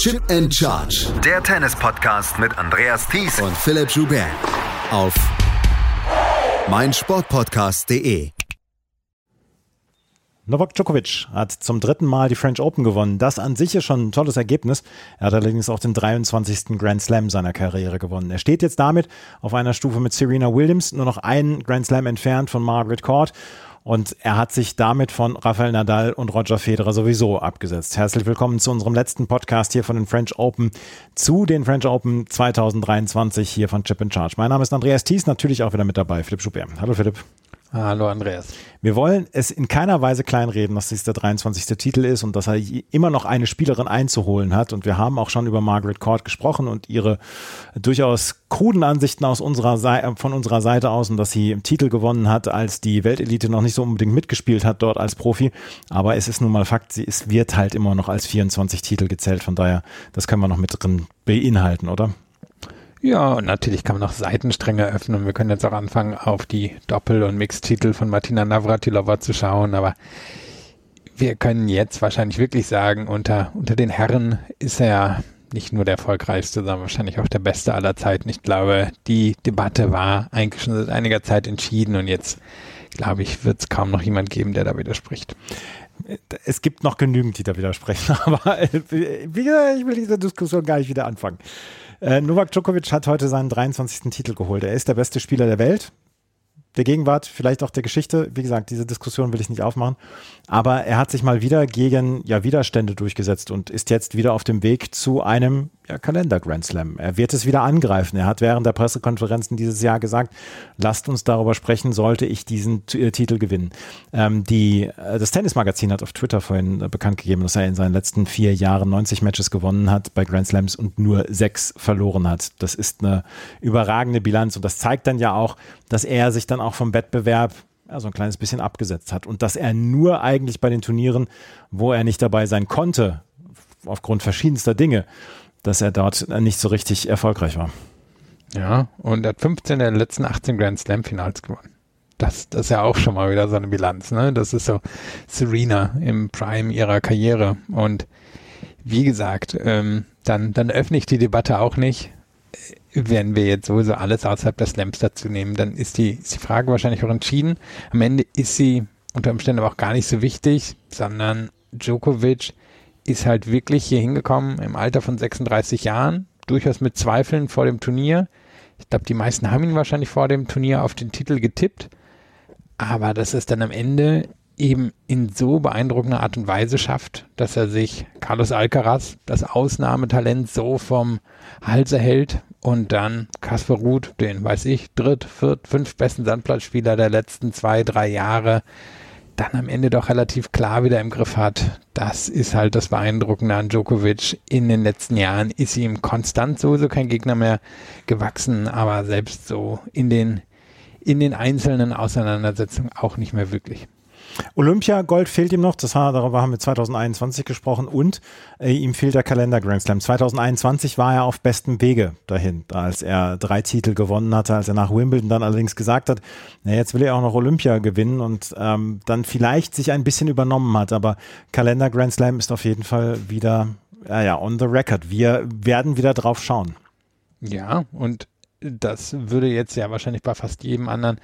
Chip and Charge. Der Tennis-Podcast mit Andreas Thies und Philipp Joubert. Auf meinsportpodcast.de. Novak Djokovic hat zum dritten Mal die French Open gewonnen. Das an sich ist schon ein tolles Ergebnis. Er hat allerdings auch den 23. Grand Slam seiner Karriere gewonnen. Er steht jetzt damit auf einer Stufe mit Serena Williams, nur noch einen Grand Slam entfernt von Margaret Court. Und er hat sich damit von Rafael Nadal und Roger Federer sowieso abgesetzt. Herzlich willkommen zu unserem letzten Podcast hier von den French Open zu den French Open 2023 hier von Chip in Charge. Mein Name ist Andreas Thies, natürlich auch wieder mit dabei, Philipp Schubert. Hallo Philipp. Hallo Andreas. Wir wollen es in keiner Weise kleinreden, dass dies der 23. Titel ist und dass er immer noch eine Spielerin einzuholen hat. Und wir haben auch schon über Margaret Court gesprochen und ihre durchaus kruden Ansichten aus unserer Seite, von unserer Seite aus und dass sie im Titel gewonnen hat, als die Weltelite noch nicht so unbedingt mitgespielt hat dort als Profi. Aber es ist nun mal Fakt, sie ist, wird halt immer noch als 24 Titel gezählt. Von daher, das können wir noch mit drin beinhalten, oder? Ja, und natürlich kann man noch Seitenstränge öffnen. Wir können jetzt auch anfangen, auf die Doppel- und Mixtitel von Martina Navratilova zu schauen, aber wir können jetzt wahrscheinlich wirklich sagen, unter, unter den Herren ist er nicht nur der erfolgreichste, sondern wahrscheinlich auch der beste aller Zeiten. Ich glaube, die Debatte war eigentlich schon seit einiger Zeit entschieden und jetzt, glaube ich, wird es kaum noch jemand geben, der da widerspricht. Es gibt noch genügend, die da widersprechen, aber wie gesagt, ich will diese Diskussion gar nicht wieder anfangen. Äh, Novak Djokovic hat heute seinen 23. Titel geholt. Er ist der beste Spieler der Welt der Gegenwart, vielleicht auch der Geschichte. Wie gesagt, diese Diskussion will ich nicht aufmachen. Aber er hat sich mal wieder gegen ja, Widerstände durchgesetzt und ist jetzt wieder auf dem Weg zu einem ja, Kalender-Grand Slam. Er wird es wieder angreifen. Er hat während der Pressekonferenzen dieses Jahr gesagt, lasst uns darüber sprechen, sollte ich diesen äh, Titel gewinnen. Ähm, die, äh, das Tennismagazin hat auf Twitter vorhin äh, bekannt gegeben, dass er in seinen letzten vier Jahren 90 Matches gewonnen hat bei Grand Slams und nur sechs verloren hat. Das ist eine überragende Bilanz und das zeigt dann ja auch, dass er sich dann auch vom Wettbewerb ja, so ein kleines bisschen abgesetzt hat und dass er nur eigentlich bei den Turnieren, wo er nicht dabei sein konnte, aufgrund verschiedenster Dinge, dass er dort nicht so richtig erfolgreich war. Ja, und er hat 15 der letzten 18 Grand Slam Finals gewonnen. Das, das ist ja auch schon mal wieder so eine Bilanz, ne? Das ist so Serena im Prime ihrer Karriere. Und wie gesagt, ähm, dann, dann öffne ich die Debatte auch nicht. Wenn wir jetzt sowieso alles außerhalb des Slams dazu nehmen, dann ist die, ist die Frage wahrscheinlich auch entschieden. Am Ende ist sie unter Umständen aber auch gar nicht so wichtig, sondern Djokovic ist halt wirklich hier hingekommen im Alter von 36 Jahren, durchaus mit Zweifeln vor dem Turnier. Ich glaube, die meisten haben ihn wahrscheinlich vor dem Turnier auf den Titel getippt, aber dass es dann am Ende eben in so beeindruckender Art und Weise schafft, dass er sich Carlos Alcaraz, das Ausnahmetalent, so vom Hals erhält und dann Kasper Ruth, den weiß ich, dritt, viert, fünf besten Sandplatzspieler der letzten zwei, drei Jahre, dann am Ende doch relativ klar wieder im Griff hat. Das ist halt das Beeindruckende an Djokovic. In den letzten Jahren ist ihm konstant sowieso kein Gegner mehr gewachsen, aber selbst so in den, in den einzelnen Auseinandersetzungen auch nicht mehr wirklich. Olympia Gold fehlt ihm noch, das war, darüber haben wir 2021 gesprochen und äh, ihm fehlt der Kalender Grand Slam. 2021 war er auf bestem Wege dahin, als er drei Titel gewonnen hatte, als er nach Wimbledon dann allerdings gesagt hat, na, jetzt will er auch noch Olympia gewinnen und ähm, dann vielleicht sich ein bisschen übernommen hat, aber Kalender Grand Slam ist auf jeden Fall wieder ja, ja, on the record. Wir werden wieder drauf schauen. Ja, und das würde jetzt ja wahrscheinlich bei fast jedem anderen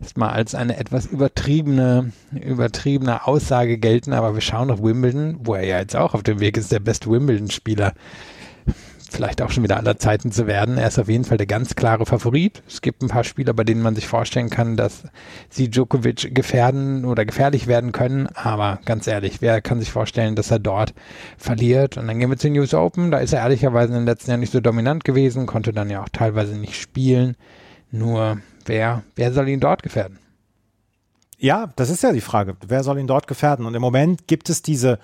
erstmal als eine etwas übertriebene, übertriebene Aussage gelten, aber wir schauen auf Wimbledon, wo er ja jetzt auch auf dem Weg ist, der beste Wimbledon-Spieler vielleicht auch schon wieder aller Zeiten zu werden. Er ist auf jeden Fall der ganz klare Favorit. Es gibt ein paar Spieler, bei denen man sich vorstellen kann, dass sie Djokovic gefährden oder gefährlich werden können. Aber ganz ehrlich, wer kann sich vorstellen, dass er dort verliert? Und dann gehen wir zu News Open. Da ist er ehrlicherweise in den letzten Jahren nicht so dominant gewesen, konnte dann ja auch teilweise nicht spielen. Nur wer, wer soll ihn dort gefährden? Ja, das ist ja die Frage. Wer soll ihn dort gefährden? Und im Moment gibt es diese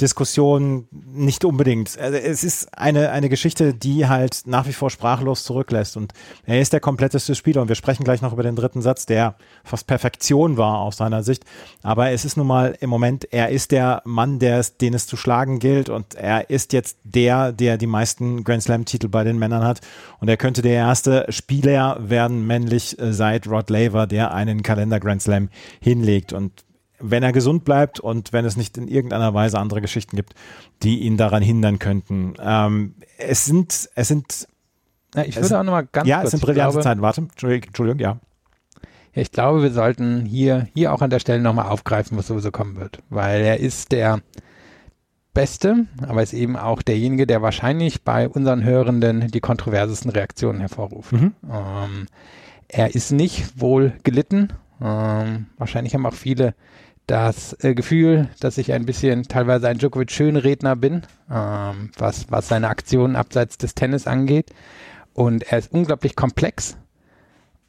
Diskussion nicht unbedingt. Also es ist eine, eine Geschichte, die halt nach wie vor sprachlos zurücklässt. Und er ist der kompletteste Spieler. Und wir sprechen gleich noch über den dritten Satz, der fast Perfektion war aus seiner Sicht. Aber es ist nun mal im Moment, er ist der Mann, der es, den es zu schlagen gilt. Und er ist jetzt der, der die meisten Grand Slam-Titel bei den Männern hat. Und er könnte der erste Spieler werden, männlich, äh, seit Rod Laver, der einen Kalender Grand Slam hinlegt. Und wenn er gesund bleibt und wenn es nicht in irgendeiner Weise andere Geschichten gibt, die ihn daran hindern könnten. Ähm, es sind, es sind. Ja, ich würde auch nochmal ganz Ja, kurz, es sind brillante glaube, Zeiten. Warte, Entschuldigung, Entschuldigung, ja. Ja, ich glaube, wir sollten hier, hier auch an der Stelle nochmal aufgreifen, was sowieso kommen wird. Weil er ist der Beste, aber ist eben auch derjenige, der wahrscheinlich bei unseren Hörenden die kontroversesten Reaktionen hervorruft. Mhm. Ähm, er ist nicht wohl gelitten. Ähm, wahrscheinlich haben auch viele das äh, Gefühl, dass ich ein bisschen teilweise ein Djokovic-Schönredner bin, ähm, was, was seine Aktionen abseits des Tennis angeht. Und er ist unglaublich komplex.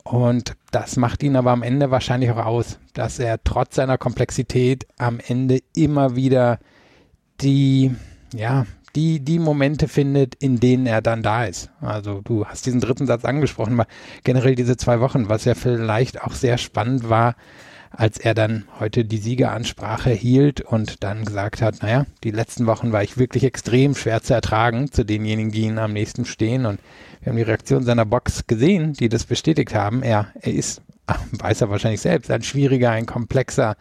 Und das macht ihn aber am Ende wahrscheinlich auch aus, dass er trotz seiner Komplexität am Ende immer wieder die, ja, die, die Momente findet, in denen er dann da ist. Also du hast diesen dritten Satz angesprochen, aber generell diese zwei Wochen, was ja vielleicht auch sehr spannend war, als er dann heute die Siegeransprache hielt und dann gesagt hat, naja, die letzten Wochen war ich wirklich extrem schwer zu ertragen zu denjenigen, die ihm am nächsten stehen und wir haben die Reaktion seiner Box gesehen, die das bestätigt haben. Er, er ist, weiß er wahrscheinlich selbst, ein schwieriger, ein komplexer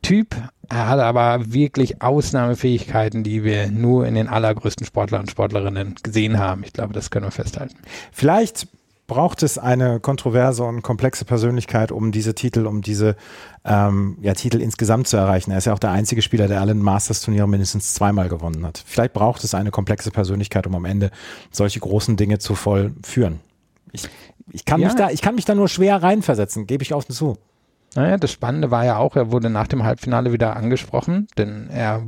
Typ. Er hat aber wirklich Ausnahmefähigkeiten, die wir nur in den allergrößten Sportlern und Sportlerinnen gesehen haben. Ich glaube, das können wir festhalten. Vielleicht braucht es eine kontroverse und komplexe Persönlichkeit, um diese Titel, um diese ähm, ja, Titel insgesamt zu erreichen. Er ist ja auch der einzige Spieler, der alle Masters-Turniere mindestens zweimal gewonnen hat. Vielleicht braucht es eine komplexe Persönlichkeit, um am Ende solche großen Dinge zu vollführen. Ich, ich, kann, Ja. mich da, ich kann mich da nur schwer reinversetzen, gebe ich offen zu. Naja, das Spannende war ja auch, er wurde nach dem Halbfinale wieder angesprochen, denn er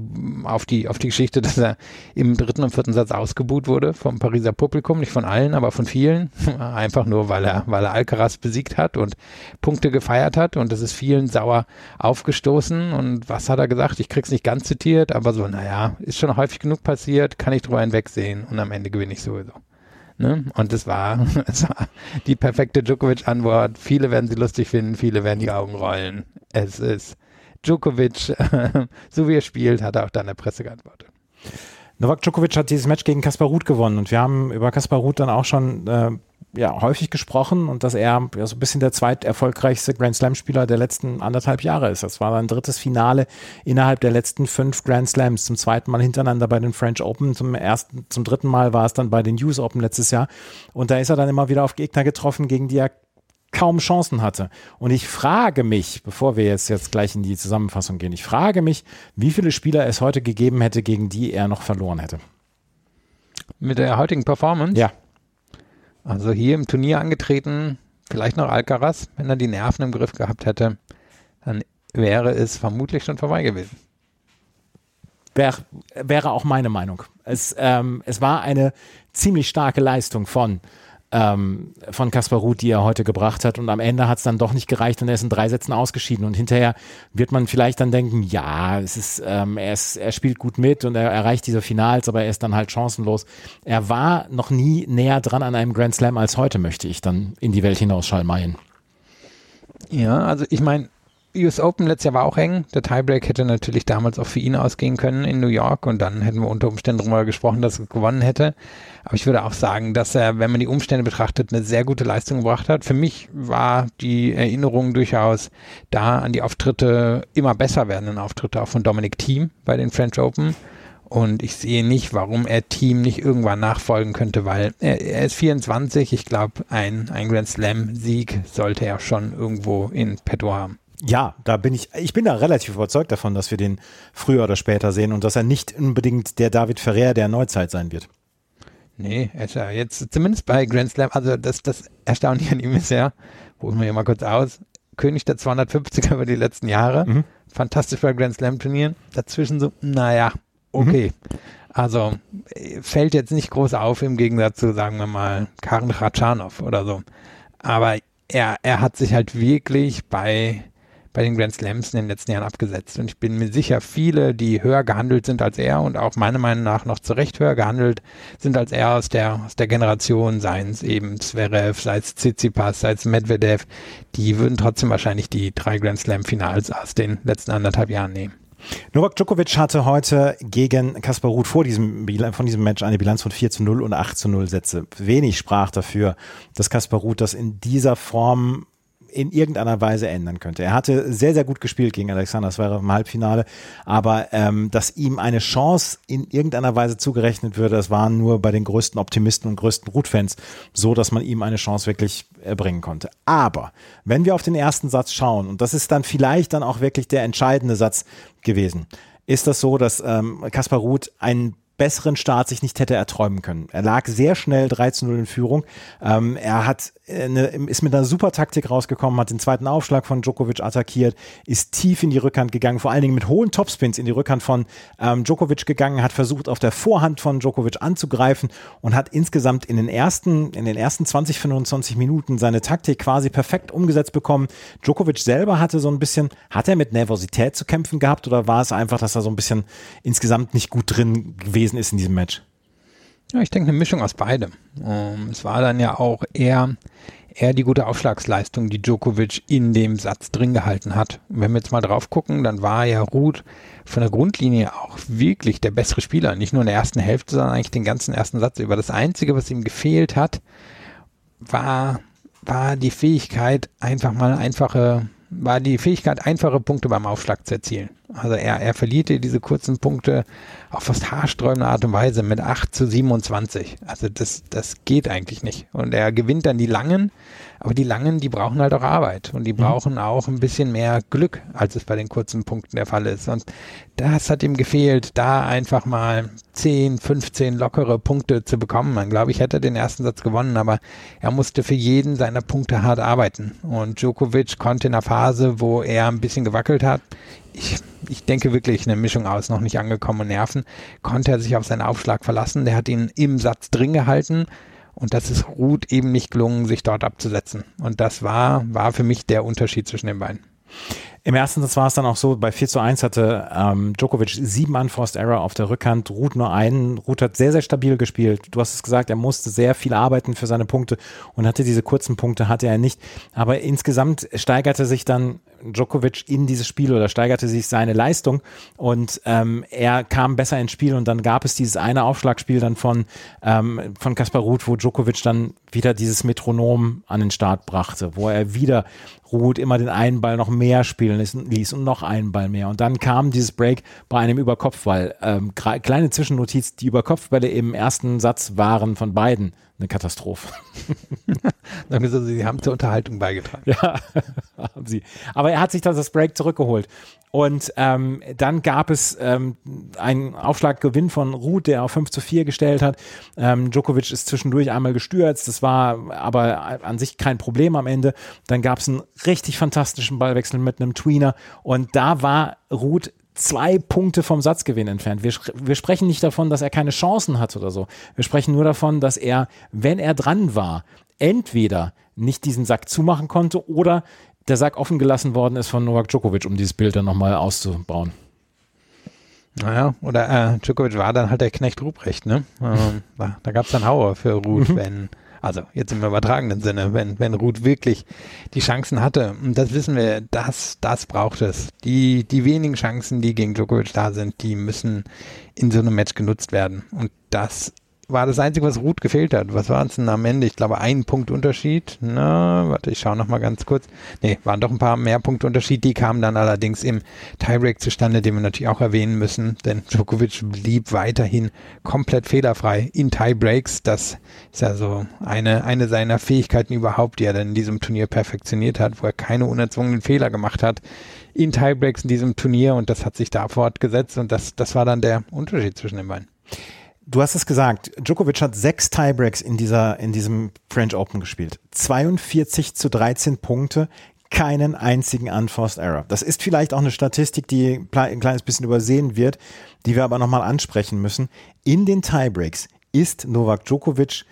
auf die, auf die Geschichte, dass er im dritten und vierten Satz ausgebuht wurde vom Pariser Publikum, nicht von allen, aber von vielen. Einfach nur, weil er, weil er Alcaraz besiegt hat und Punkte gefeiert hat und das ist vielen sauer aufgestoßen. Und was hat er gesagt? Ich krieg's nicht ganz zitiert, aber so, naja, ist schon häufig genug passiert, kann ich drüber hinwegsehen und am Ende gewinne ich sowieso. Ne? Und es war, es war die perfekte Djokovic-Antwort. Viele werden sie lustig finden, viele werden die Augen rollen. Es ist Djokovic, so wie er spielt, hat er auch dann der Presse geantwortet. Novak Djokovic hat dieses Match gegen Kaspar Ruth gewonnen und wir haben über Kaspar Ruth dann auch schon äh, ja, häufig gesprochen und dass er ja, so ein bisschen der zweiterfolgreichste Grand Slam-Spieler der letzten anderthalb Jahre ist. Das war sein drittes Finale innerhalb der letzten fünf Grand Slams, zum zweiten Mal hintereinander bei den French Open, zum ersten, zum dritten Mal war es dann bei den US Open letztes Jahr und da ist er dann immer wieder auf Gegner getroffen, gegen die er kaum Chancen hatte. Und ich frage mich, bevor wir jetzt, jetzt gleich in die Zusammenfassung gehen, ich frage mich, wie viele Spieler es heute gegeben hätte, gegen die er noch verloren hätte. Mit der heutigen Performance, Ja, also hier im Turnier angetreten, vielleicht noch Alcaraz, wenn er die Nerven im Griff gehabt hätte, dann wäre es vermutlich schon vorbei gewesen. wär, wäre auch meine Meinung. Es, ähm, es war eine ziemlich starke Leistung von ähm, von Kaspar Ruth, die er heute gebracht hat. Und am Ende hat es dann doch nicht gereicht und er ist in drei Sätzen ausgeschieden. Und hinterher wird man vielleicht dann denken, ja, es ist, ähm, er, ist, er spielt gut mit und er erreicht diese Finals, aber er ist dann halt chancenlos. Er war noch nie näher dran an einem Grand Slam als heute, möchte ich dann in die Welt hinaus schalmeien. Ja, also ich meine, US Open letztes Jahr war auch eng. Der Tiebreak hätte natürlich damals auch für ihn ausgehen können in New York und dann hätten wir unter Umständen darüber gesprochen, dass er gewonnen hätte. Aber ich würde auch sagen, dass er, wenn man die Umstände betrachtet, eine sehr gute Leistung gebracht hat. Für mich war die Erinnerung durchaus da an die Auftritte, immer besser werdenden Auftritte auch von Dominic Thiem bei den French Open. Und ich sehe nicht, warum er Team nicht irgendwann nachfolgen könnte, weil er, er ist 24. Ich glaube, ein, ein Grand Slam-Sieg sollte er schon irgendwo in petto haben. Ja, da bin ich, ich bin da relativ überzeugt davon, dass wir den früher oder später sehen und dass er nicht unbedingt der David Ferrer der Neuzeit sein wird. Nee, er ist ja jetzt zumindest bei Grand Slam, also das, das Erstaunliche an ihm ist ja, holen wir hier mal kurz aus, König der 250er über die letzten Jahre, Mhm. fantastisch bei Grand Slam Turnieren, dazwischen so, naja, okay. Also äh, fällt jetzt nicht groß auf im Gegensatz zu, sagen wir mal, Karen Ratschanow oder so. Aber er, er hat sich halt wirklich bei, bei den Grand Slams in den letzten Jahren abgesetzt. Und ich bin mir sicher, viele, die höher gehandelt sind als er und auch meiner Meinung nach noch zu Recht höher gehandelt sind als er aus der, aus der Generation, seien es eben Zverev, sei es Tsitsipas, sei es Medvedev, die würden trotzdem wahrscheinlich die drei Grand Slam Finals aus den letzten anderthalb Jahren nehmen. Novak Djokovic hatte heute gegen Kaspar Ruth vor diesem, von diesem Match eine Bilanz von 4 zu 0 und 8 zu 0 Sätze. Wenig sprach dafür, dass Kaspar Ruth das in dieser Form in irgendeiner Weise ändern könnte. Er hatte sehr, sehr gut gespielt gegen Alexander Zverev im Halbfinale, aber ähm, dass ihm eine Chance in irgendeiner Weise zugerechnet würde, das waren nur bei den größten Optimisten und größten Root-Fans so, dass man ihm eine Chance wirklich erbringen konnte. Aber wenn wir auf den ersten Satz schauen, und das ist dann vielleicht dann auch wirklich der entscheidende Satz gewesen, ist das so, dass ähm, Kaspar Ruth einen besseren Start sich nicht hätte erträumen können. Er lag sehr schnell 3 zu 0 in Führung. Ähm, er hat eine, ist mit einer super Taktik rausgekommen, hat den zweiten Aufschlag von Djokovic attackiert, ist tief in die Rückhand gegangen, vor allen Dingen mit hohen Topspins in die Rückhand von ähm, Djokovic gegangen, hat versucht auf der Vorhand von Djokovic anzugreifen und hat insgesamt in den ersten, in den ersten 20, 25 Minuten seine Taktik quasi perfekt umgesetzt bekommen. Djokovic selber hatte so ein bisschen, hat er mit Nervosität zu kämpfen gehabt oder war es einfach, dass er so ein bisschen insgesamt nicht gut drin gewesen gewesen ist in diesem Match? Ja, ich denke eine Mischung aus beidem. Ähm, es war dann ja auch eher, eher die gute Aufschlagsleistung, die Djokovic in dem Satz drin gehalten hat. Und wenn wir jetzt mal drauf gucken, dann war ja Ruth von der Grundlinie auch wirklich der bessere Spieler. Nicht nur in der ersten Hälfte, sondern eigentlich den ganzen ersten Satz über. Das Einzige, was ihm gefehlt hat, war, war die Fähigkeit, einfach mal einfache war die Fähigkeit, einfache Punkte beim Aufschlag zu erzielen. Also er, er verliert diese kurzen Punkte auf fast haarsträubende Art und Weise mit 8 zu 27. Also das, das geht eigentlich nicht. Und er gewinnt dann die langen, aber die langen, die brauchen halt auch Arbeit und die mhm. brauchen auch ein bisschen mehr Glück, als es bei den kurzen Punkten der Fall ist. Und das hat ihm gefehlt, da einfach mal 10, 15 lockere Punkte zu bekommen. Man glaube ich hätte den ersten Satz gewonnen, aber er musste für jeden seiner Punkte hart arbeiten. Und Djokovic konnte in einer Phase, wo er ein bisschen gewackelt hat, ich, ich denke wirklich eine Mischung aus noch nicht angekommen und Nerven, konnte er sich auf seinen Aufschlag verlassen. Der hat ihn im Satz drin gehalten und das ist Ruth eben nicht gelungen, sich dort abzusetzen. Und das war, war für mich der Unterschied zwischen den beiden. Im ersten Satz war es dann auch so, bei 4 zu 1 hatte ähm, Djokovic sieben Unforced Error auf der Rückhand, Ruth nur einen. Ruth hat sehr, sehr stabil gespielt. Du hast es gesagt, er musste sehr viel arbeiten für seine Punkte und hatte diese kurzen Punkte, hatte er nicht. Aber insgesamt steigerte sich dann Djokovic in dieses Spiel oder steigerte sich seine Leistung und ähm, er kam besser ins Spiel und dann gab es dieses eine Aufschlagspiel dann von, ähm, von Kaspar Ruth, wo Djokovic dann wieder dieses Metronom an den Start brachte, wo er wieder Ruth immer den einen Ball noch mehr spielen ließ und noch einen Ball mehr. Und dann kam dieses Break bei einem Überkopfball. Ähm, kleine Zwischennotiz, die Überkopfbälle im ersten Satz waren von beiden eine Katastrophe. Sie haben zur Unterhaltung beigetragen. Ja, haben sie. Aber er hat sich dann das Break zurückgeholt. Und ähm, dann gab es ähm, einen Aufschlaggewinn von Ruth, der auf 5 zu 4 gestellt hat. Ähm, Djokovic ist zwischendurch einmal gestürzt. Das war aber an sich kein Problem am Ende. Dann gab es einen richtig fantastischen Ballwechsel mit einem Tweener. Und da war Ruth zwei Punkte vom Satzgewinn entfernt. Wir, wir sprechen nicht davon, dass er keine Chancen hat oder so. Wir sprechen nur davon, dass er, wenn er dran war, entweder nicht diesen Sack zumachen konnte oder der Sack offen gelassen worden ist von Novak Djokovic, um dieses Bild dann nochmal auszubauen. Naja, oder äh, Djokovic war dann halt der Knecht Ruprecht, ne? Ähm, da da gab es dann Hauer für Ruth, mhm. wenn also jetzt im übertragenen Sinne, wenn, wenn Ruth wirklich die Chancen hatte. Und das wissen wir, das, das braucht es. Die, die wenigen Chancen, die gegen Djokovic da sind, die müssen in so einem Match genutzt werden. Und das war das Einzige, was Ruth gefehlt hat. Was war es denn am Ende? Ich glaube, ein Punkt Unterschied. Na, warte, ich schaue noch mal ganz kurz. Nee, waren doch ein paar mehr Punkte Unterschied. Die kamen dann allerdings im Tiebreak zustande, den wir natürlich auch erwähnen müssen, denn Djokovic blieb weiterhin komplett fehlerfrei in Tiebreaks. Das ist ja so eine, eine seiner Fähigkeiten überhaupt, die er dann in diesem Turnier perfektioniert hat, wo er keine unerzwungenen Fehler gemacht hat in Tiebreaks in diesem Turnier und das hat sich da fortgesetzt und das, das war dann der Unterschied zwischen den beiden. Du hast es gesagt, Djokovic hat sechs Tiebreaks in, dieser, in diesem French Open gespielt. 42 zu 13 Punkte, keinen einzigen Unforced Error. Das ist vielleicht auch eine Statistik, die ein kleines bisschen übersehen wird, die wir aber nochmal ansprechen müssen. In den Tiebreaks ist Novak Djokovic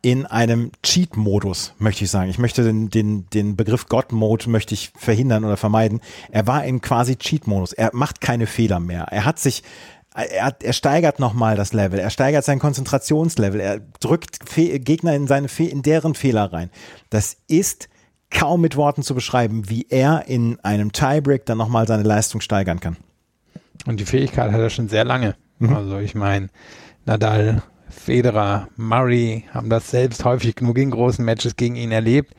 in einem Cheat-Modus, möchte ich sagen. Ich möchte den, den, den Begriff God-Mode möchte ich verhindern oder vermeiden. Er war in quasi Cheat-Modus. Er macht keine Fehler mehr. Er hat sich er, er steigert nochmal das Level, er steigert sein Konzentrationslevel, er drückt Fe Gegner in seine Fe in deren Fehler rein. Das ist kaum mit Worten zu beschreiben, wie er in einem Tiebreak dann nochmal seine Leistung steigern kann. Und die Fähigkeit hat er schon sehr lange. Mhm. Also ich meine, Nadal, Federer, Murray haben das selbst häufig genug in großen Matches gegen ihn erlebt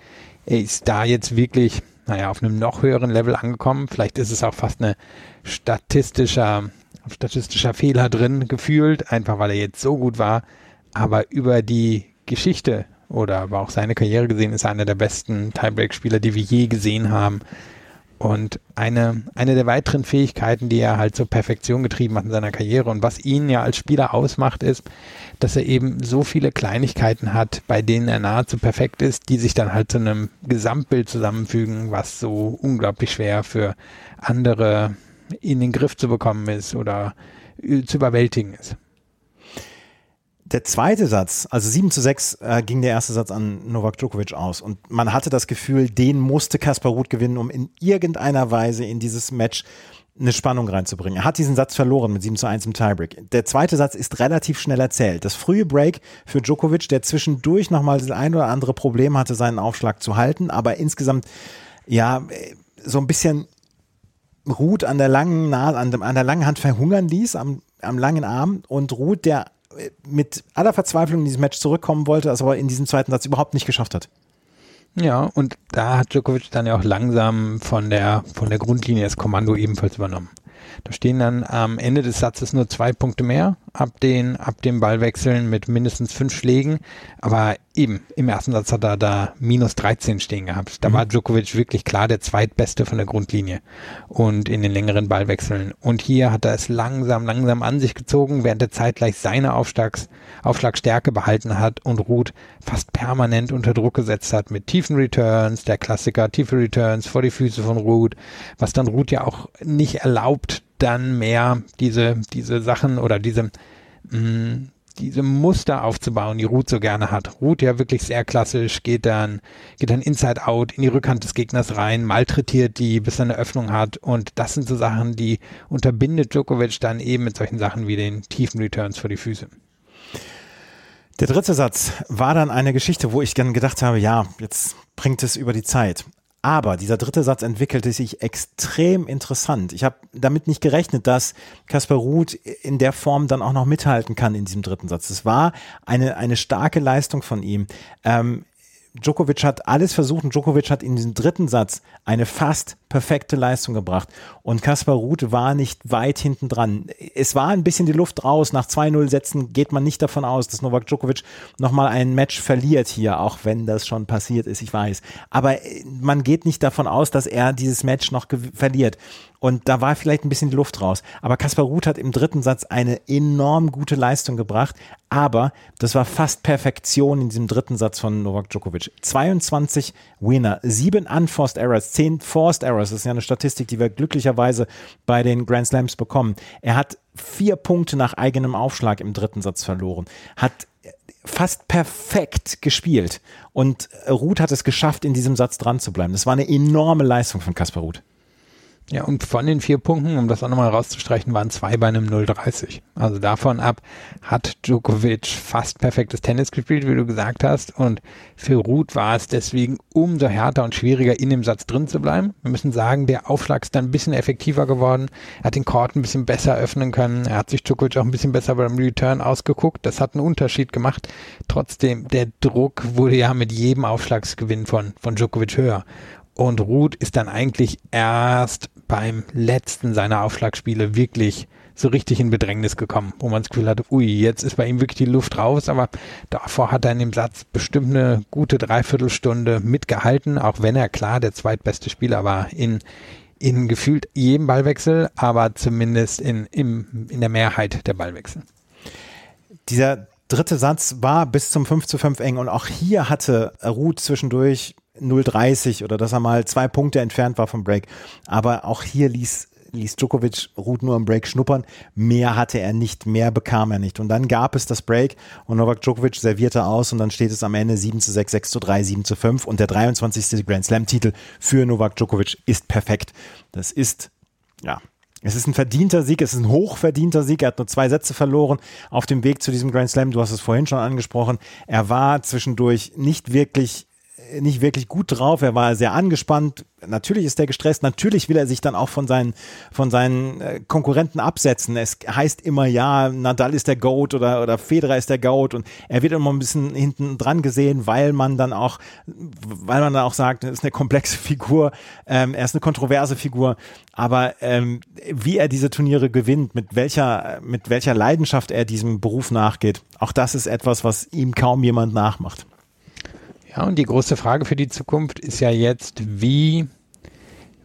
er ist da jetzt wirklich, naja, auf einem noch höheren Level angekommen. Vielleicht ist es auch fast eine statistischer, statistischer Fehler drin gefühlt, einfach weil er jetzt so gut war. Aber über die Geschichte oder aber auch seine Karriere gesehen ist er einer der besten Tiebreak-Spieler, die wir je gesehen haben. Und eine, eine der weiteren Fähigkeiten, die er halt zur Perfektion getrieben hat in seiner Karriere und was ihn ja als Spieler ausmacht, ist, dass er eben so viele Kleinigkeiten hat, bei denen er nahezu perfekt ist, die sich dann halt zu einem Gesamtbild zusammenfügen, was so unglaublich schwer für andere in den Griff zu bekommen ist oder zu überwältigen ist. Der zweite Satz, also 7 zu 6, äh, ging der erste Satz an Novak Djokovic aus. Und man hatte das Gefühl, den musste Kaspar Ruth gewinnen, um in irgendeiner Weise in dieses Match eine Spannung reinzubringen. Er hat diesen Satz verloren mit 7 zu 1 im Tiebreak. Der zweite Satz ist relativ schnell erzählt. Das frühe Break für Djokovic, der zwischendurch nochmal das ein oder andere Problem hatte, seinen Aufschlag zu halten, aber insgesamt, ja, so ein bisschen Ruth an der langen, an, an der langen Hand verhungern ließ, am, am langen Arm und Ruth, der mit aller Verzweiflung in dieses Match zurückkommen wollte, das aber in diesem zweiten Satz überhaupt nicht geschafft hat. Ja, und da hat Djokovic dann ja auch langsam von der, von der Grundlinie das Kommando ebenfalls übernommen. Da stehen dann am Ende des Satzes nur zwei Punkte mehr ab den, ab dem Ballwechseln mit mindestens fünf Schlägen. Aber eben, im ersten Satz hat er da minus 13 stehen gehabt. Da mhm. war Djokovic wirklich klar der zweitbeste von der Grundlinie und in den längeren Ballwechseln. Und hier hat er es langsam, langsam an sich gezogen, während er zeitgleich seine Aufschlags, Aufschlagstärke behalten hat und Ruth fast permanent unter Druck gesetzt hat mit tiefen Returns, der Klassiker, tiefe Returns vor die Füße von Ruth, was dann Ruth ja auch nicht erlaubt, dann mehr diese, diese Sachen oder diese, mh, mm, diese Muster aufzubauen, die Ruth so gerne hat. Ruth ja wirklich sehr klassisch, geht dann, geht dann inside out in die Rückhand des Gegners rein, malträtiert die, bis er eine Öffnung hat. Und das sind so Sachen, die unterbindet Djokovic dann eben mit solchen Sachen wie den tiefen Returns vor die Füße. Der dritte Satz war dann eine Geschichte, wo ich dann gedacht habe, ja, jetzt bringt es über die Zeit. Aber dieser dritte Satz entwickelte sich extrem interessant. Ich habe damit nicht gerechnet, dass Kaspar Ruth in der Form dann auch noch mithalten kann in diesem dritten Satz. Es war eine, eine starke Leistung von ihm. Ähm, Djokovic hat alles versucht und Djokovic hat in diesem dritten Satz eine fast perfekte Leistung gebracht. Und Kaspar Ruth war nicht weit hinten dran. Es war ein bisschen die Luft raus. Nach 2-0 Sätzen geht man nicht davon aus, dass Novak Djokovic nochmal ein Match verliert hier, auch wenn das schon passiert ist, ich weiß. Aber äh, man geht nicht davon aus, dass er dieses Match noch verliert. Und da war vielleicht ein bisschen die Luft raus. Aber Kaspar Ruth hat im dritten Satz eine enorm gute Leistung gebracht. Aber das war fast Perfektion in diesem dritten Satz von Novak Djokovic. 22 Winner, 7 Unforced Errors, 10 Forced Errors. Das ist ja eine Statistik, die wir glücklicherweise bei den Grand Slams bekommen. Er hat vier Punkte nach eigenem Aufschlag im dritten Satz verloren. Hat fast perfekt gespielt. Und Ruth hat es geschafft, in diesem Satz dran zu bleiben. Das war eine enorme Leistung von Kaspar Ruth. Ja, und von den vier Punkten, um das auch nochmal rauszustreichen, waren zwei bei einem 0,30. Also davon ab hat Djokovic fast perfektes Tennis gespielt, wie du gesagt hast. Und für Ruth war es deswegen umso härter und schwieriger, in dem Satz drin zu bleiben. Wir müssen sagen, der Aufschlag ist dann ein bisschen effektiver geworden. Er hat den Court ein bisschen besser öffnen können. Er hat sich Djokovic auch ein bisschen besser beim Return ausgeguckt. Das hat einen Unterschied gemacht. Trotzdem, der Druck wurde ja mit jedem Aufschlagsgewinn von, von Djokovic höher. Und Ruth ist dann eigentlich erst beim letzten seiner Aufschlagspiele wirklich so richtig in Bedrängnis gekommen, wo man das Gefühl hatte, ui, jetzt ist bei ihm wirklich die Luft raus, aber davor hat er in dem Satz bestimmt eine gute Dreiviertelstunde mitgehalten, auch wenn er klar der zweitbeste Spieler war in, in gefühlt jedem Ballwechsel, aber zumindest in, im, in der Mehrheit der Ballwechsel. Dieser dritte Satz war bis zum 5 zu 5 eng und auch hier hatte Ruth zwischendurch 0,30 oder dass er mal zwei Punkte entfernt war vom Break. Aber auch hier ließ ließ Djokovic Ruth nur im Break schnuppern. Mehr hatte er nicht, mehr bekam er nicht. Und dann gab es das Break und Novak Djokovic servierte aus und dann steht es am Ende 7 zu 6, 6 zu 3, 7 zu 5 und der 23. Grand Slam Titel für Novak Djokovic ist perfekt. Das ist, ja, es ist ein verdienter Sieg, es ist ein hochverdienter Sieg. Er hat nur zwei Sätze verloren auf dem Weg zu diesem Grand Slam. Du hast es vorhin schon angesprochen. Er war zwischendurch nicht wirklich nicht wirklich gut drauf. Er war sehr angespannt. Natürlich ist er gestresst. Natürlich will er sich dann auch von seinen, von seinen äh, Konkurrenten absetzen. Es heißt immer, ja, Nadal ist der Goat oder, oder Federer ist der Goat und er wird immer ein bisschen hinten dran gesehen, weil man dann auch, weil man dann auch sagt, er ist eine komplexe Figur, ähm, er ist eine kontroverse Figur. Aber ähm, wie er diese Turniere gewinnt, mit welcher, mit welcher Leidenschaft er diesem Beruf nachgeht, auch das ist etwas, was ihm kaum jemand nachmacht. Ja, und die große Frage für die Zukunft ist ja jetzt, wie,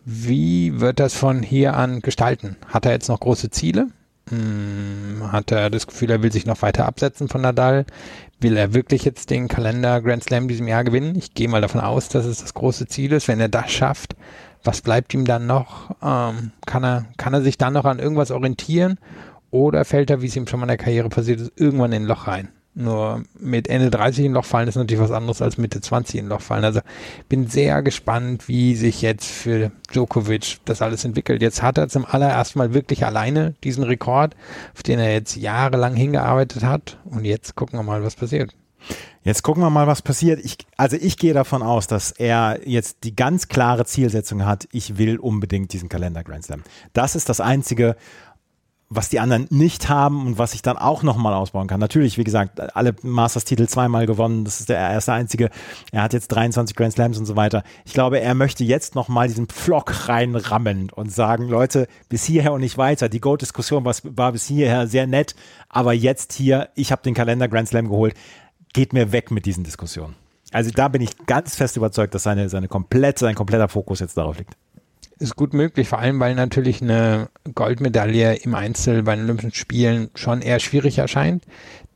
wie wird das von hier an gestalten? Hat er jetzt noch große Ziele? Hm, hat er das Gefühl, er will sich noch weiter absetzen von Nadal? Will er wirklich jetzt den Kalender Grand Slam diesem Jahr gewinnen? Ich gehe mal davon aus, dass es das große Ziel ist. Wenn er das schafft, was bleibt ihm dann noch? Ähm, kann, er, kann er sich dann noch an irgendwas orientieren? Oder fällt er, wie es ihm schon mal in der Karriere passiert ist, irgendwann in ein Loch rein? Nur mit Ende 30 in Loch fallen ist natürlich was anderes als Mitte 20 in Loch fallen. Also bin sehr gespannt, wie sich jetzt für Djokovic das alles entwickelt. Jetzt hat er zum allerersten Mal wirklich alleine diesen Rekord, auf den er jetzt jahrelang hingearbeitet hat. Und jetzt gucken wir mal, was passiert. Jetzt gucken wir mal, was passiert. Ich, also ich gehe davon aus, dass er jetzt die ganz klare Zielsetzung hat, ich will unbedingt diesen Kalender Grand Slam. Das ist das Einzige, was die anderen nicht haben und was ich dann auch nochmal ausbauen kann. Natürlich, wie gesagt, alle Masters-Titel zweimal gewonnen. Das ist der erste einzige. Er hat jetzt 23 Grand Slams und so weiter. Ich glaube, er möchte jetzt nochmal diesen Pflock reinrammen und sagen, Leute, bis hierher und nicht weiter. Die Goat-Diskussion war, war bis hierher sehr nett, aber jetzt hier, ich habe den Kalender Grand Slam geholt. Geht mir weg mit diesen Diskussionen. Also da bin ich ganz fest überzeugt, dass seine, seine komplette, sein kompletter Fokus jetzt darauf liegt ist gut möglich, vor allem weil natürlich eine Goldmedaille im Einzel bei den Olympischen Spielen schon eher schwierig erscheint.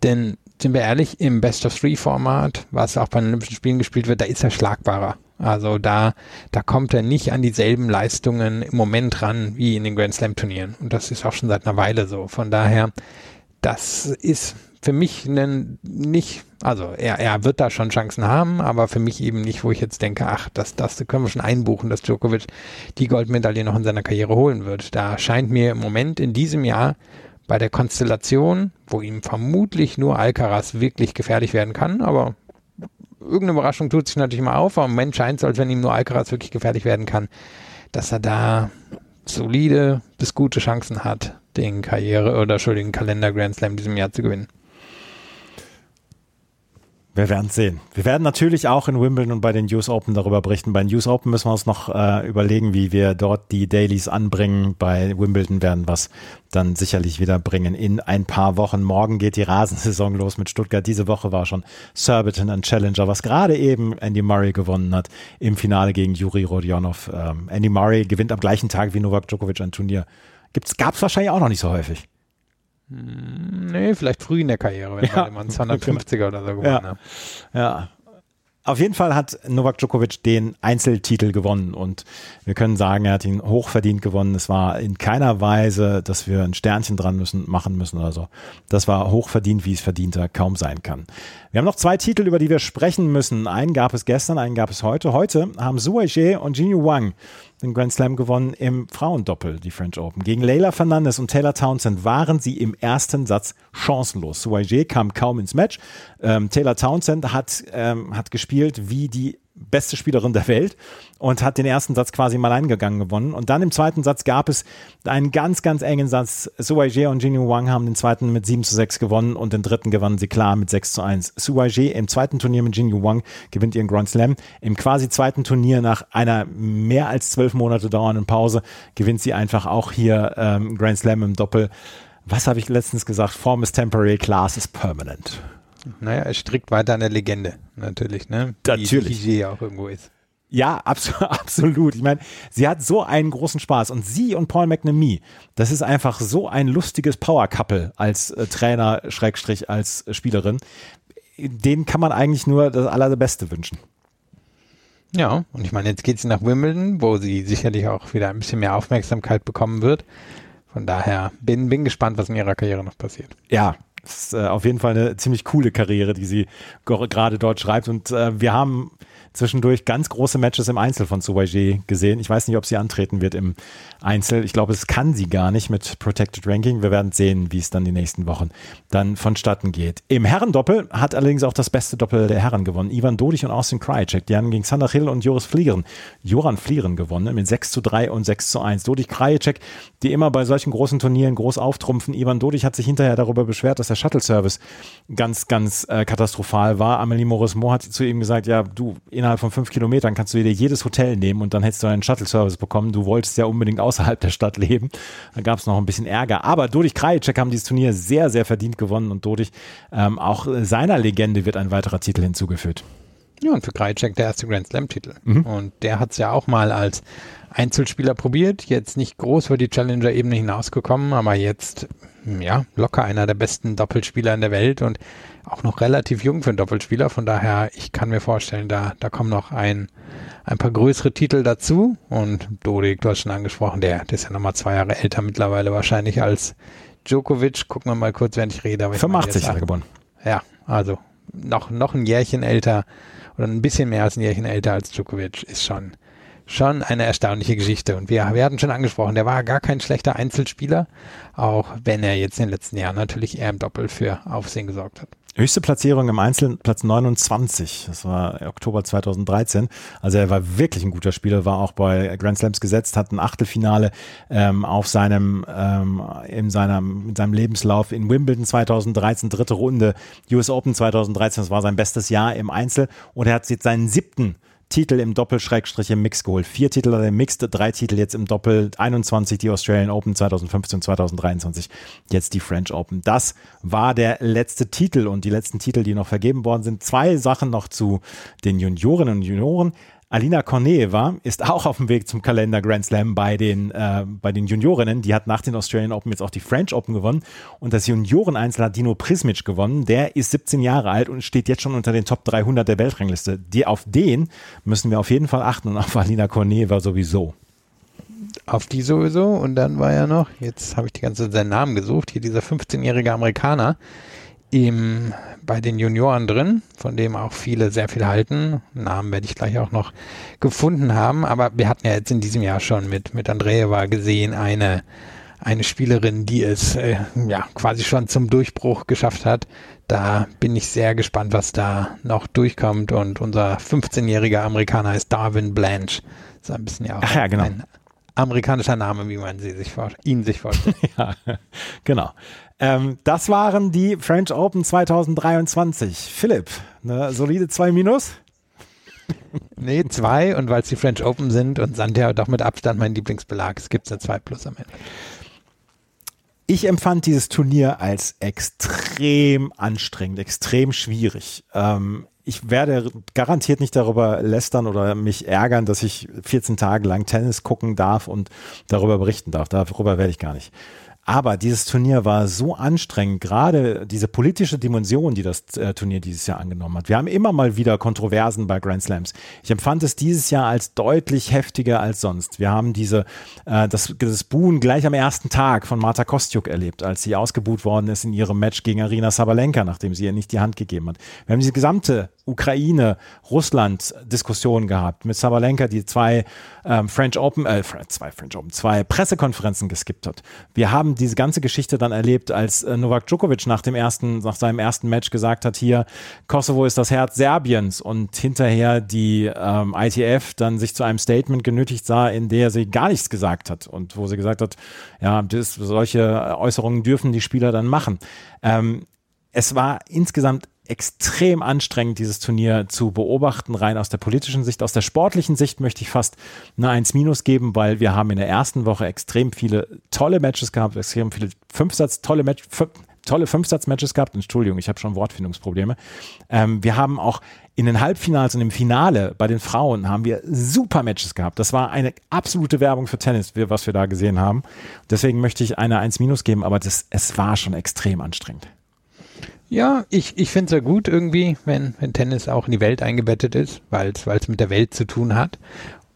Denn sind wir ehrlich, im Best of Three Format, was auch bei den Olympischen Spielen gespielt wird, da ist er schlagbarer. Also da, da kommt er nicht an dieselben Leistungen im Moment ran wie in den Grand Slam Turnieren. Und das ist auch schon seit einer Weile so. Von daher, das ist für mich ein, nicht, also er, er wird da schon Chancen haben, aber für mich eben nicht, wo ich jetzt denke, ach, das, das können wir schon einbuchen, dass Djokovic die Goldmedaille noch in seiner Karriere holen wird. Da scheint mir im Moment in diesem Jahr bei der Konstellation, wo ihm vermutlich nur Alcaraz wirklich gefährlich werden kann, aber irgendeine Überraschung tut sich natürlich mal auf, aber im Moment scheint es, als wenn ihm nur Alcaraz wirklich gefährlich werden kann, dass er da solide bis gute Chancen hat, den Karriere oder Entschuldigung, Kalender Grand Slam diesem Jahr zu gewinnen. Wir werden sehen. Wir werden natürlich auch in Wimbledon und bei den News Open darüber berichten. Bei den News Open müssen wir uns noch äh, überlegen, wie wir dort die Dailies anbringen. Bei Wimbledon werden wir es dann sicherlich wieder bringen in ein paar Wochen. Morgen geht die Rasensaison los mit Stuttgart. Diese Woche war schon Surbiton ein Challenger, was gerade eben Andy Murray gewonnen hat im Finale gegen Juri Rodionov. Ähm, Andy Murray gewinnt am gleichen Tag wie Novak Djokovic ein Turnier. Gab es wahrscheinlich auch noch nicht so häufig. Hm, nee, vielleicht früh in der Karriere, wenn ja. man 250er oder so gewonnen ja. hat. Ja. Auf jeden Fall hat Novak Djokovic den Einzeltitel gewonnen und wir können sagen, er hat ihn hochverdient gewonnen. Es war in keiner Weise, dass wir ein Sternchen dran müssen, machen müssen oder so. Das war hochverdient, wie es verdienter kaum sein kann. Wir haben noch zwei Titel, über die wir sprechen müssen. Einen gab es gestern, einen gab es heute. Heute haben Su Jie und Jinyu Wang den Grand Slam gewonnen im Frauendoppel, die French Open. Gegen Leila Fernandez und Taylor Townsend waren sie im ersten Satz chancenlos. Suaje kam kaum ins Match. Ähm, Taylor Townsend hat, ähm, hat gespielt wie die beste Spielerin der Welt und hat den ersten Satz quasi mal eingegangen gewonnen. Und dann im zweiten Satz gab es einen ganz, ganz engen Satz. Suaije und Jinyu Wang haben den zweiten mit 7 zu 6 gewonnen und den dritten gewannen sie klar mit 6 zu 1. Suaije im zweiten Turnier mit Jinyu Wang gewinnt ihren Grand Slam. Im quasi zweiten Turnier nach einer mehr als zwölf Monate dauernden Pause gewinnt sie einfach auch hier ähm, Grand Slam im Doppel. Was habe ich letztens gesagt? Form is temporary, class is permanent. Naja, er strickt weiter an der Legende, natürlich, ne? Natürlich. Die, die auch irgendwo ist. Ja, abs absolut. Ich meine, sie hat so einen großen Spaß und sie und Paul McNamee, das ist einfach so ein lustiges Power-Couple als äh, Trainer, Schrägstrich, als äh, Spielerin. Den kann man eigentlich nur das Allerbeste wünschen. Ja, und ich meine, jetzt geht sie nach Wimbledon, wo sie sicherlich auch wieder ein bisschen mehr Aufmerksamkeit bekommen wird. Von daher bin, bin gespannt, was in ihrer Karriere noch passiert. Ja, ist äh, auf jeden Fall eine ziemlich coole Karriere, die sie gerade dort schreibt. Und äh, wir haben zwischendurch ganz große Matches im Einzel von Suwaje gesehen. Ich weiß nicht, ob sie antreten wird im Einzel. Ich glaube, es kann sie gar nicht mit Protected Ranking. Wir werden sehen, wie es dann die nächsten Wochen dann vonstatten geht. Im Herrendoppel hat allerdings auch das beste Doppel der Herren gewonnen. Ivan Dodig und Austin Krajicek. Die haben gegen Sander Hill und Joris Flieren, Joran Flieren gewonnen mit 6 zu 3 und 6 zu 1. Dodig Krajicek, die immer bei solchen großen Turnieren groß auftrumpfen. Ivan Dodig hat sich hinterher darüber beschwert, dass der Shuttle-Service ganz, ganz äh, katastrophal war. Amelie Morismo hat zu ihm gesagt, ja, du, innerhalb von fünf Kilometern kannst du dir jedes Hotel nehmen und dann hättest du einen Shuttle-Service bekommen. Du wolltest ja unbedingt außerhalb der Stadt leben. Da gab es noch ein bisschen Ärger. Aber Dodich Krajicek haben dieses Turnier sehr, sehr verdient gewonnen und Dodich ähm, auch seiner Legende wird ein weiterer Titel hinzugefügt. Ja, und für Krajicek der erste Grand Slam-Titel. Mhm. Und der hat es ja auch mal als Einzelspieler probiert, jetzt nicht groß über die Challenger-Ebene hinausgekommen, aber jetzt ja locker einer der besten Doppelspieler in der Welt und auch noch relativ jung für einen Doppelspieler. Von daher, ich kann mir vorstellen, da, da kommen noch ein, ein paar größere Titel dazu. Und Dodik, du hast schon angesprochen, der, der ist ja nochmal zwei Jahre älter mittlerweile wahrscheinlich als Djokovic. Gucken wir mal kurz, wenn ich rede. Aber 85 Jahre gewonnen. Ja, also noch, noch ein Jährchen älter oder ein bisschen mehr als ein Jährchen älter als Djokovic ist schon, schon eine erstaunliche Geschichte. Und wir, wir hatten schon angesprochen, der war gar kein schlechter Einzelspieler, auch wenn er jetzt in den letzten Jahren natürlich eher im Doppel für Aufsehen gesorgt hat. Höchste Platzierung im Einzel, Platz 29. Das war Oktober 2013. Also er war wirklich ein guter Spieler, war auch bei Grand Slams gesetzt, hat ein Achtelfinale ähm, auf seinem, ähm, in seinem, in seinem Lebenslauf in Wimbledon 2013, dritte Runde, US Open 2013. Das war sein bestes Jahr im Einzel und er hat jetzt seinen siebten Titel im Doppel-Schrägstrich im Mix geholt. Vier Titel im Mixed, drei Titel jetzt im Doppel, 21 die Australian Open 2015, 2023, jetzt die French Open. Das war der letzte Titel und die letzten Titel, die noch vergeben worden sind. Zwei Sachen noch zu den Juniorinnen und Junioren. Alina Korneeva ist auch auf dem Weg zum Kalender Grand Slam bei den, äh, bei den Juniorinnen. Die hat nach den Australian Open jetzt auch die French Open gewonnen. Und das Junioreneinzel hat Dino Prismic gewonnen. Der ist 17 Jahre alt und steht jetzt schon unter den Top 300 der Weltrangliste. Die, auf den müssen wir auf jeden Fall achten und auf Alina Korneeva sowieso. Auf die sowieso. Und dann war ja noch, jetzt habe ich die ganze Zeit seinen Namen gesucht, hier dieser 15-jährige Amerikaner, im, bei den Junioren drin, von dem auch viele sehr viel halten. Namen werde ich gleich auch noch gefunden haben, aber wir hatten ja jetzt in diesem Jahr schon mit, mit Andreeva gesehen, eine, eine Spielerin, die es äh, ja quasi schon zum Durchbruch geschafft hat. Da bin ich sehr gespannt, was da noch durchkommt. Und unser 15-jähriger Amerikaner ist Darwin Blanche. Das ist ein bisschen ja auch Ach ja, genau. ein amerikanischer Name, wie man sie sich vor, ihn sich vorstellt. ja, genau. Ähm, das waren die French Open 2023. Philipp, eine solide 2 Minus? nee, 2 und weil es die French Open sind und Santer doch mit Abstand mein Lieblingsbelag. Es gibt eine 2 plus am Ende. Ich empfand dieses Turnier als extrem anstrengend, extrem schwierig. Ähm, ich werde garantiert nicht darüber lästern oder mich ärgern, dass ich 14 Tage lang Tennis gucken darf und darüber berichten darf. Darüber werde ich gar nicht. Aber dieses Turnier war so anstrengend, gerade diese politische Dimension, die das äh, Turnier dieses Jahr angenommen hat. Wir haben immer mal wieder Kontroversen bei Grand Slams. Ich empfand es dieses Jahr als deutlich heftiger als sonst. Wir haben diese, äh, das, das Buhen gleich am ersten Tag von Marta Kostjuk erlebt, als sie ausgebuht worden ist in ihrem Match gegen Arina Sabalenka, nachdem sie ihr nicht die Hand gegeben hat. Wir haben diese gesamte Ukraine-Russland-Diskussion gehabt mit Sabalenka, die zwei ähm, French Open, äh, zwei French Open, zwei Pressekonferenzen geskippt hat. Wir haben diese ganze Geschichte dann erlebt, als äh, Novak Djokovic nach dem ersten, nach seinem ersten Match gesagt hat, hier, Kosovo ist das Herz Serbiens und hinterher die ähm, ITF dann sich zu einem Statement genötigt sah, in der sie gar nichts gesagt hat und wo sie gesagt hat, ja, das, solche Äußerungen dürfen die Spieler dann machen. Ähm, es war insgesamt extrem anstrengend, dieses Turnier zu beobachten, rein aus der politischen Sicht. Aus der sportlichen Sicht möchte ich fast eine 1 minus geben, weil wir haben in der ersten Woche extrem viele tolle Matches gehabt, extrem viele Fünfsatz, tolle Matches, tolle Fünfsatz-Matches gehabt. Entschuldigung, ich habe schon Wortfindungsprobleme. Ähm, wir haben auch in den Halbfinals und im Finale bei den Frauen haben wir super Matches gehabt. Das war eine absolute Werbung für Tennis, was wir da gesehen haben. Deswegen möchte ich eine 1 minus geben, aber das, es war schon extrem anstrengend. Ja, ich, ich finde es ja gut irgendwie, wenn, wenn Tennis auch in die Welt eingebettet ist, weil es mit der Welt zu tun hat.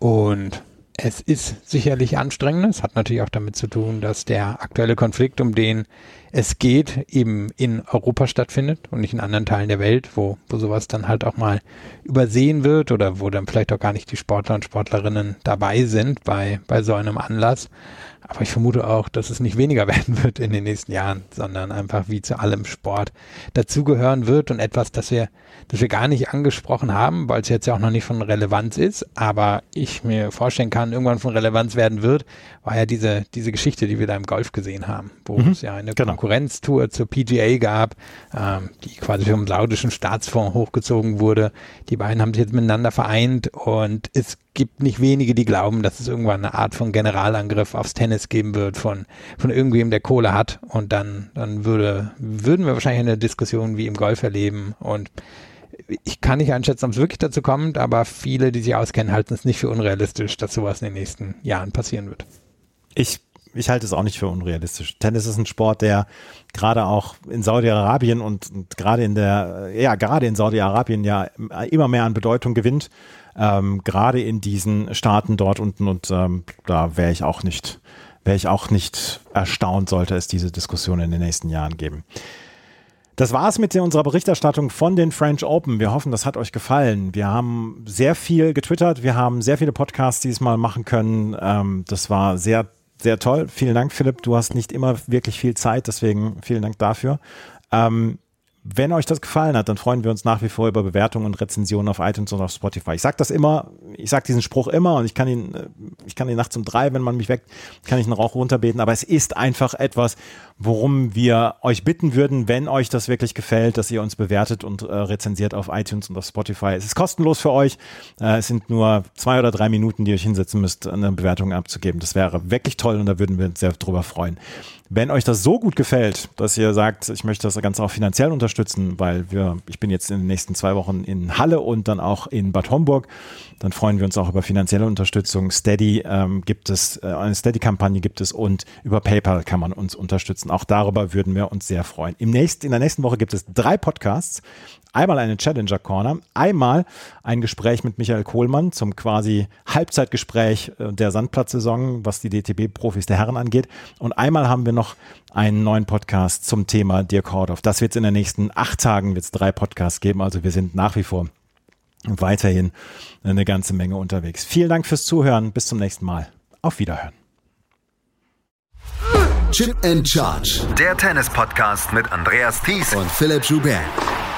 Und es ist sicherlich anstrengend. Es hat natürlich auch damit zu tun, dass der aktuelle Konflikt, um den es geht, eben in Europa stattfindet und nicht in anderen Teilen der Welt, wo, wo sowas dann halt auch mal übersehen wird oder wo dann vielleicht auch gar nicht die Sportler und Sportlerinnen dabei sind bei, bei so einem Anlass. Aber ich vermute auch, dass es nicht weniger werden wird in den nächsten Jahren, sondern einfach wie zu allem Sport dazugehören wird und etwas, das wir, das wir gar nicht angesprochen haben, weil es jetzt ja auch noch nicht von Relevanz ist, aber ich mir vorstellen kann, irgendwann von Relevanz werden wird, war ja diese, diese Geschichte, die wir da im Golf gesehen haben, wo mhm, es ja eine genau. Konkurrenztour zur PGA gab, ähm, die quasi vom saudischen Staatsfonds hochgezogen wurde. Die beiden haben sich jetzt miteinander vereint und es gibt nicht wenige, die glauben, dass es irgendwann eine Art von Generalangriff aufs Tennis geben wird von, von irgendwem, der Kohle hat. Und dann, dann würde, würden wir wahrscheinlich eine Diskussion wie im Golf erleben. Und ich kann nicht einschätzen, ob es wirklich dazu kommt, aber viele, die sich auskennen, halten es nicht für unrealistisch, dass sowas in den nächsten Jahren passieren wird. Ich ich halte es auch nicht für unrealistisch. Tennis ist ein Sport, der gerade auch in Saudi-Arabien und, und gerade in der, ja, gerade in Saudi-Arabien ja immer mehr an Bedeutung gewinnt ähm, gerade in diesen Staaten dort unten und ähm, da wäre ich auch nicht, wäre ich auch nicht erstaunt, sollte es diese Diskussion in den nächsten Jahren geben. Das war es mit unserer Berichterstattung von den French Open. Wir hoffen, das hat euch gefallen. Wir haben sehr viel getwittert, wir haben sehr viele Podcasts diesmal machen können. Ähm, das war sehr, sehr toll. Vielen Dank, Philipp. Du hast nicht immer wirklich viel Zeit, deswegen vielen Dank dafür. Ähm, wenn euch das gefallen hat, dann freuen wir uns nach wie vor über Bewertungen und Rezensionen auf iTunes und auf Spotify. Ich sage das immer, ich sage diesen Spruch immer und ich kann ihn, äh, ich kann ihn nachts um drei, wenn man mich weckt, kann ich einen Rauch runterbeten, aber es ist einfach etwas, worum wir euch bitten würden, wenn euch das wirklich gefällt, dass ihr uns bewertet und äh, rezensiert auf iTunes und auf Spotify. Es ist kostenlos für euch. Äh, es sind nur zwei oder drei Minuten, die ihr euch hinsetzen müsst, eine Bewertung abzugeben. Das wäre wirklich toll und da würden wir uns sehr drüber freuen. Wenn euch das so gut gefällt, dass ihr sagt, ich möchte das Ganze auch finanziell unterstützen, weil wir, ich bin jetzt in den nächsten zwei Wochen in Halle und dann auch in Bad Homburg, dann freuen wir uns auch über finanzielle Unterstützung. Steady ähm, gibt es, äh, eine Steady-Kampagne gibt es und über PayPal kann man uns unterstützen. Auch darüber würden wir uns sehr freuen. Im nächsten, in der nächsten Woche gibt es drei Podcasts. Einmal eine Challenger Corner, einmal ein Gespräch mit Michael Kohlmann zum quasi Halbzeitgespräch äh, der Sandplatzsaison, was die DTB-Profis der Herren angeht. Und einmal haben wir noch einen neuen Podcast zum Thema Dirk Hordorf. Das wird es in den nächsten acht Tagen wird's drei Podcasts geben. Also wir sind nach wie vor weiterhin eine ganze Menge unterwegs. Vielen Dank fürs Zuhören. Bis zum nächsten Mal. Auf Wiederhören. Chip and Charge. Der Tennis-Podcast mit Andreas Thies und Philipp Joubert